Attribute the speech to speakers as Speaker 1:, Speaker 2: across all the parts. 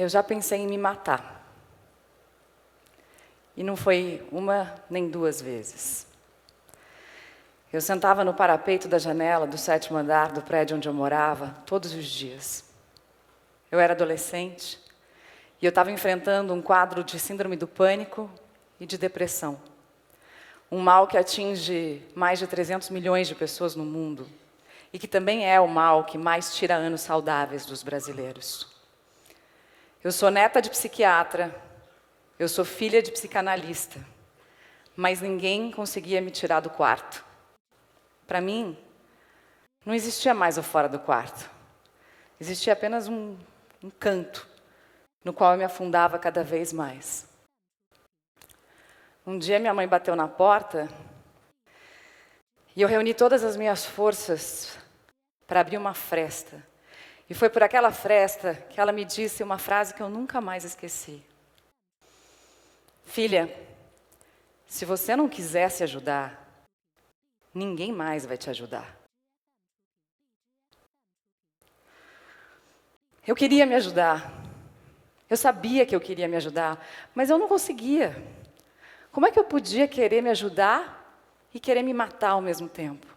Speaker 1: eu já pensei em me matar. E não foi uma nem duas vezes. Eu sentava no parapeito da janela do sétimo andar do prédio onde eu morava todos os dias. Eu era adolescente e eu estava enfrentando um quadro de síndrome do pânico e de depressão. Um mal que atinge mais de 300 milhões de pessoas no mundo e que também é o mal que mais tira anos saudáveis dos brasileiros. Eu sou neta de psiquiatra, eu sou filha de psicanalista, mas ninguém conseguia me tirar do quarto. Para mim, não existia mais o fora do quarto. Existia apenas um, um canto no qual eu me afundava cada vez mais. Um dia minha mãe bateu na porta e eu reuni todas as minhas forças para abrir uma fresta. E foi por aquela fresta que ela me disse uma frase que eu nunca mais esqueci. Filha, se você não quiser se ajudar, ninguém mais vai te ajudar. Eu queria me ajudar. Eu sabia que eu queria me ajudar, mas eu não conseguia. Como é que eu podia querer me ajudar e querer me matar ao mesmo tempo?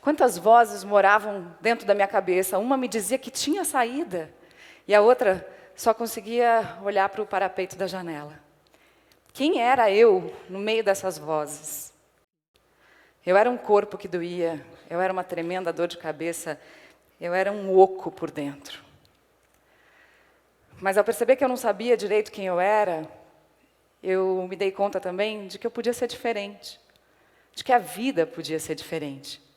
Speaker 1: Quantas vozes moravam dentro da minha cabeça? Uma me dizia que tinha saída, e a outra só conseguia olhar para o parapeito da janela. Quem era eu no meio dessas vozes? Eu era um corpo que doía, eu era uma tremenda dor de cabeça, eu era um oco por dentro. Mas ao perceber que eu não sabia direito quem eu era, eu me dei conta também de que eu podia ser diferente, de que a vida podia ser diferente.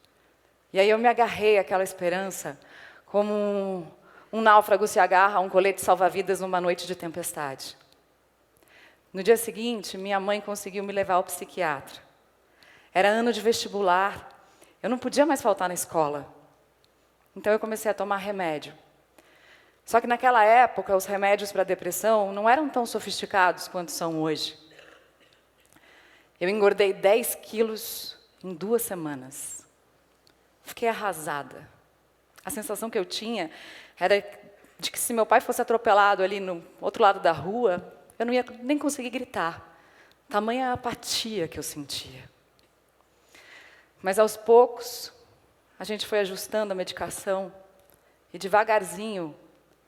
Speaker 1: E aí eu me agarrei àquela esperança como um náufrago se agarra a um colete salva-vidas numa noite de tempestade. No dia seguinte, minha mãe conseguiu me levar ao psiquiatra. Era ano de vestibular, eu não podia mais faltar na escola. Então eu comecei a tomar remédio. Só que naquela época, os remédios para depressão não eram tão sofisticados quanto são hoje. Eu engordei 10 quilos em duas semanas. Fiquei arrasada. A sensação que eu tinha era de que se meu pai fosse atropelado ali no outro lado da rua, eu não ia nem conseguir gritar. Tamanha apatia que eu sentia. Mas aos poucos, a gente foi ajustando a medicação e devagarzinho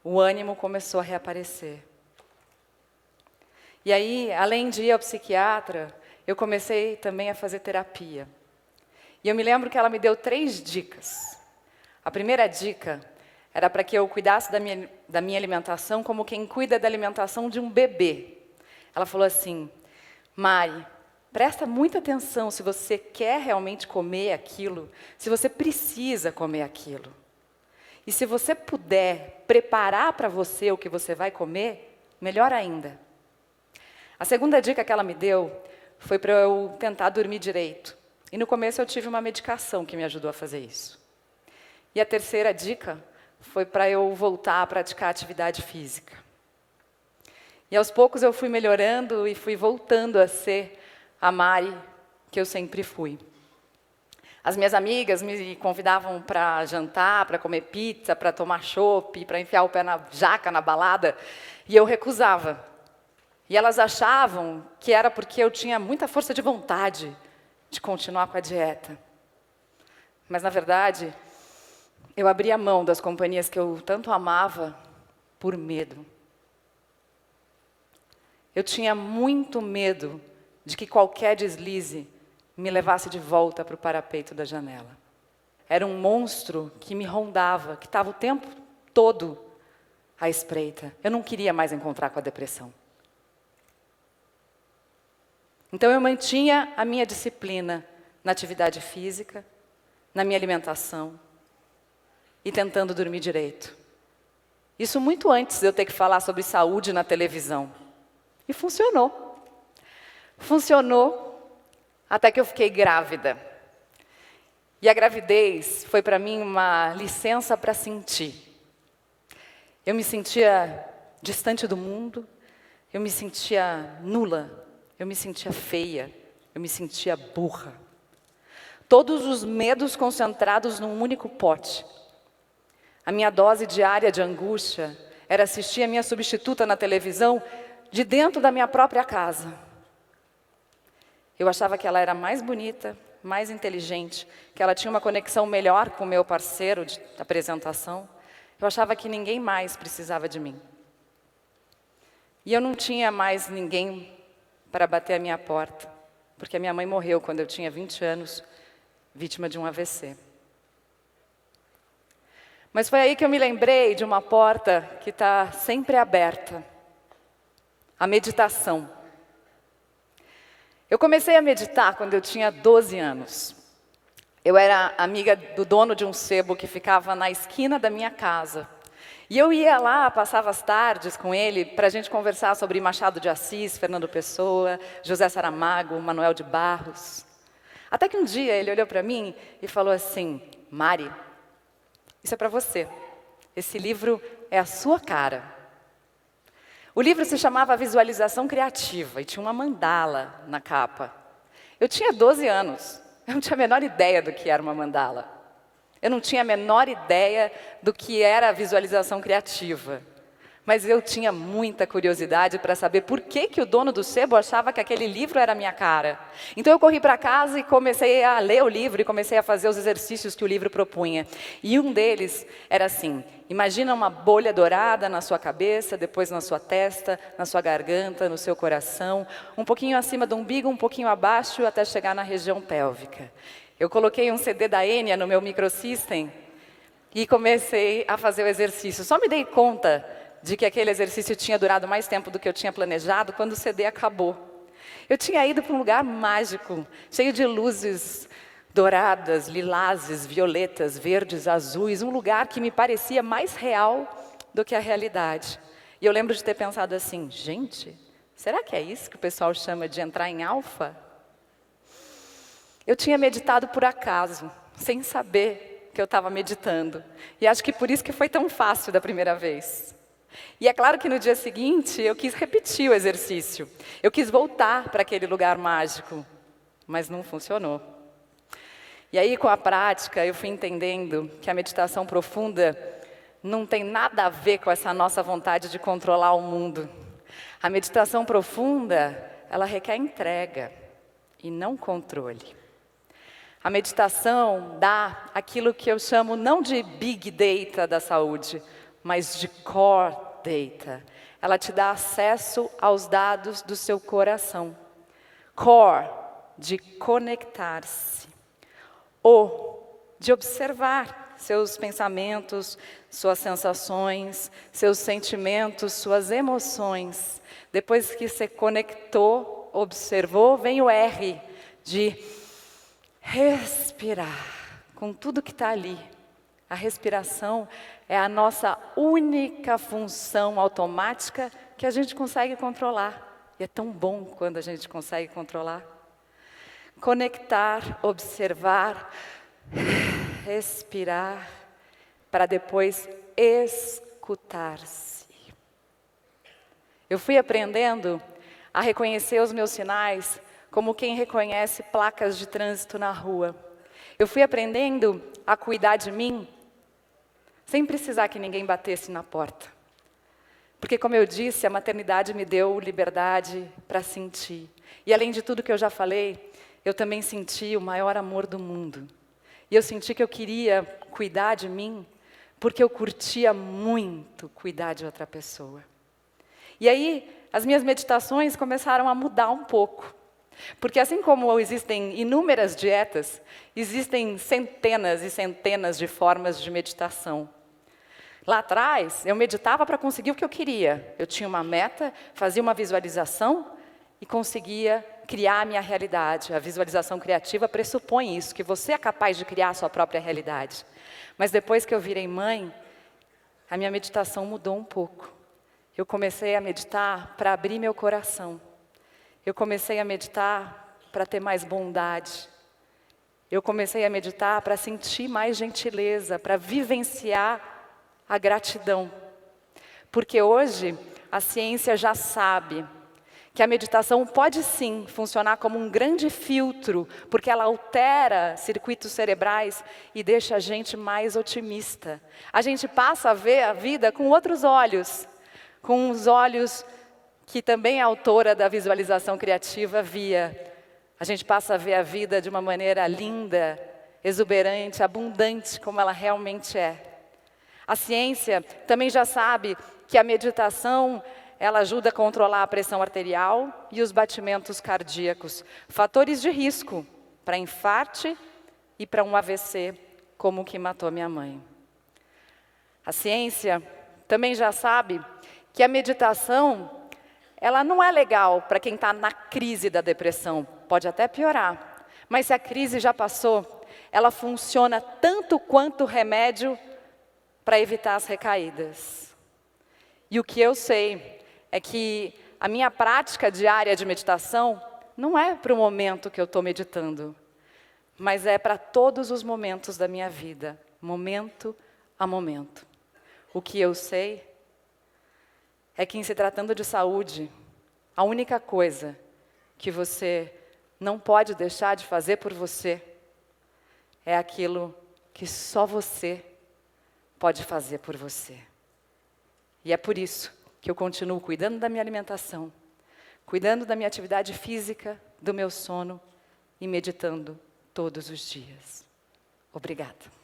Speaker 1: o ânimo começou a reaparecer. E aí, além de ir ao psiquiatra, eu comecei também a fazer terapia. E eu me lembro que ela me deu três dicas. A primeira dica era para que eu cuidasse da minha, da minha alimentação como quem cuida da alimentação de um bebê. Ela falou assim: Mari, presta muita atenção se você quer realmente comer aquilo, se você precisa comer aquilo. E se você puder preparar para você o que você vai comer, melhor ainda. A segunda dica que ela me deu foi para eu tentar dormir direito. E no começo eu tive uma medicação que me ajudou a fazer isso. E a terceira dica foi para eu voltar a praticar atividade física. E aos poucos eu fui melhorando e fui voltando a ser a Mari que eu sempre fui. As minhas amigas me convidavam para jantar, para comer pizza, para tomar chopp, para enfiar o pé na jaca na balada, e eu recusava. E elas achavam que era porque eu tinha muita força de vontade de continuar com a dieta. Mas na verdade, eu abria mão das companhias que eu tanto amava por medo. Eu tinha muito medo de que qualquer deslize me levasse de volta para o parapeito da janela. Era um monstro que me rondava, que estava o tempo todo à espreita. Eu não queria mais encontrar com a depressão. Então eu mantinha a minha disciplina na atividade física, na minha alimentação, e tentando dormir direito. Isso muito antes de eu ter que falar sobre saúde na televisão. E funcionou. Funcionou até que eu fiquei grávida. E a gravidez foi para mim uma licença para sentir. Eu me sentia distante do mundo, eu me sentia nula, eu me sentia feia, eu me sentia burra. Todos os medos concentrados num único pote. A minha dose diária de angústia era assistir a minha substituta na televisão de dentro da minha própria casa. Eu achava que ela era mais bonita, mais inteligente, que ela tinha uma conexão melhor com o meu parceiro de apresentação. Eu achava que ninguém mais precisava de mim. E eu não tinha mais ninguém para bater a minha porta, porque a minha mãe morreu quando eu tinha 20 anos, vítima de um AVC. Mas foi aí que eu me lembrei de uma porta que está sempre aberta a meditação. Eu comecei a meditar quando eu tinha 12 anos. Eu era amiga do dono de um sebo que ficava na esquina da minha casa. E eu ia lá, passava as tardes com ele para a gente conversar sobre Machado de Assis, Fernando Pessoa, José Saramago, Manuel de Barros. Até que um dia ele olhou para mim e falou assim: Mari, isso é para você. Esse livro é a sua cara. O livro se chamava Visualização Criativa e tinha uma mandala na capa. Eu tinha 12 anos, eu não tinha a menor ideia do que era uma mandala. Eu não tinha a menor ideia do que era a visualização criativa. Mas eu tinha muita curiosidade para saber por que, que o dono do sebo achava que aquele livro era minha cara. Então eu corri para casa e comecei a ler o livro e comecei a fazer os exercícios que o livro propunha. E um deles era assim: imagina uma bolha dourada na sua cabeça, depois na sua testa, na sua garganta, no seu coração, um pouquinho acima do umbigo, um pouquinho abaixo, até chegar na região pélvica. Eu coloquei um CD da Enya no meu microsystem e comecei a fazer o exercício. Só me dei conta de que aquele exercício tinha durado mais tempo do que eu tinha planejado quando o CD acabou. Eu tinha ido para um lugar mágico, cheio de luzes douradas, lilazes, violetas, verdes, azuis, um lugar que me parecia mais real do que a realidade. E eu lembro de ter pensado assim: gente, será que é isso que o pessoal chama de entrar em alfa? Eu tinha meditado por acaso, sem saber que eu estava meditando. E acho que por isso que foi tão fácil da primeira vez. E é claro que no dia seguinte eu quis repetir o exercício. Eu quis voltar para aquele lugar mágico, mas não funcionou. E aí, com a prática, eu fui entendendo que a meditação profunda não tem nada a ver com essa nossa vontade de controlar o mundo. A meditação profunda, ela requer entrega e não controle. A meditação dá aquilo que eu chamo não de big data da saúde, mas de core data. Ela te dá acesso aos dados do seu coração. Core, de conectar-se. O, de observar seus pensamentos, suas sensações, seus sentimentos, suas emoções. Depois que você conectou, observou, vem o R, de respirar com tudo que está ali. A respiração é a nossa única função automática que a gente consegue controlar. E é tão bom quando a gente consegue controlar. Conectar, observar, respirar, para depois escutar-se. Eu fui aprendendo a reconhecer os meus sinais como quem reconhece placas de trânsito na rua. Eu fui aprendendo a cuidar de mim sem precisar que ninguém batesse na porta. Porque, como eu disse, a maternidade me deu liberdade para sentir. E além de tudo que eu já falei, eu também senti o maior amor do mundo. E eu senti que eu queria cuidar de mim, porque eu curtia muito cuidar de outra pessoa. E aí, as minhas meditações começaram a mudar um pouco. Porque assim como existem inúmeras dietas, existem centenas e centenas de formas de meditação. Lá atrás, eu meditava para conseguir o que eu queria. Eu tinha uma meta, fazia uma visualização e conseguia criar a minha realidade. A visualização criativa pressupõe isso, que você é capaz de criar a sua própria realidade. Mas depois que eu virei mãe, a minha meditação mudou um pouco. Eu comecei a meditar para abrir meu coração. Eu comecei a meditar para ter mais bondade. Eu comecei a meditar para sentir mais gentileza, para vivenciar a gratidão. Porque hoje a ciência já sabe que a meditação pode sim funcionar como um grande filtro, porque ela altera circuitos cerebrais e deixa a gente mais otimista. A gente passa a ver a vida com outros olhos, com os olhos que também a autora da visualização criativa via. A gente passa a ver a vida de uma maneira linda, exuberante, abundante, como ela realmente é. A ciência também já sabe que a meditação ela ajuda a controlar a pressão arterial e os batimentos cardíacos, fatores de risco para infarte e para um AVC, como o que matou minha mãe. A ciência também já sabe que a meditação ela não é legal para quem está na crise da depressão, pode até piorar. Mas se a crise já passou, ela funciona tanto quanto o remédio para evitar as recaídas. E o que eu sei é que a minha prática diária de meditação não é para o momento que eu estou meditando, mas é para todos os momentos da minha vida, momento a momento. O que eu sei é que, em se tratando de saúde, a única coisa que você não pode deixar de fazer por você é aquilo que só você pode fazer por você. E é por isso que eu continuo cuidando da minha alimentação, cuidando da minha atividade física, do meu sono e meditando todos os dias. Obrigada.